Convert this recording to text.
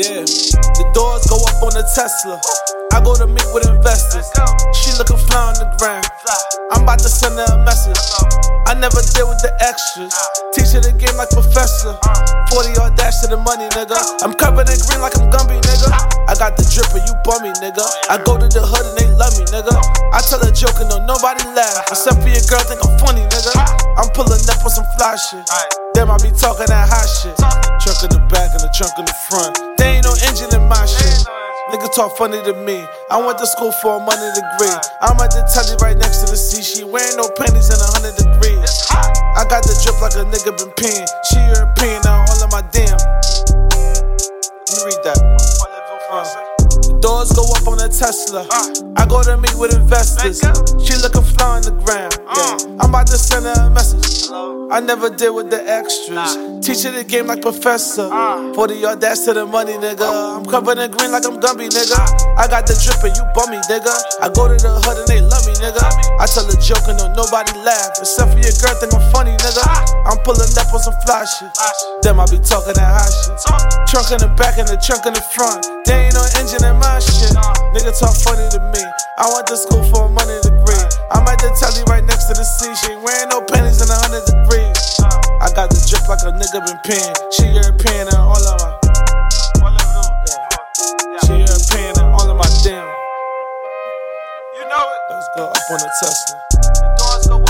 Yeah, the doors go up on the Tesla. I go to meet with investors. She looking fly on the ground. I'm about to send her a message. I never deal with the extras. Teach her the game like professor. 40 yard dash to the money, nigga. I'm covered in green like I'm Gumby, nigga. I got the dripper, you bummy, nigga. I go to the hood and they love me, nigga. I tell her joking, no nobody laugh. Except for your girl, think I'm funny, nigga. I'm pulling up on some fly shit. Them I be talking that hot shit. Truck in the back talk funny to me. I went to school for a money degree. I'm at the telly right next to the sea. She wearing no panties in a hundred degrees. I got the drip like a nigga been peeing. She European, doors go up on a Tesla. I go to meet with investors. She looking fly on the ground. Yeah. I'm about to send her a message. I never deal with the extras. Teach her the game like professor. 40 yard dash to the money, nigga. I'm covered in green like I'm Gumby, nigga. I got the drip and you bummy, nigga. I go to the hood and they love me, nigga. I tell a joke and no nobody laugh. Except for your girl, think I'm funny, nigga. I'm pulling up on some fly shit. Them I be talking that hot shit. Trunk in the back and the trunk in the front. There ain't no engine in my shit. Nigga talk funny to me. I went to school for a money degree. I'm at the telly right next to the sea. She ain't wearing no panties in a hundred degrees. I got the drip like a nigga been peeing. She European and all of my. She European and all of my damn. You know it. Let's go up on the Tesla. The doors go